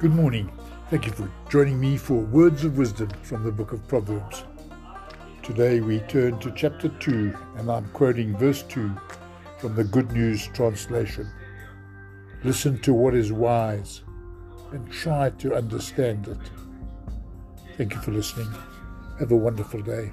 Good morning. Thank you for joining me for Words of Wisdom from the book of Proverbs. Today we turn to chapter 2, and I'm quoting verse 2 from the Good News translation. Listen to what is wise and try to understand it. Thank you for listening. Have a wonderful day.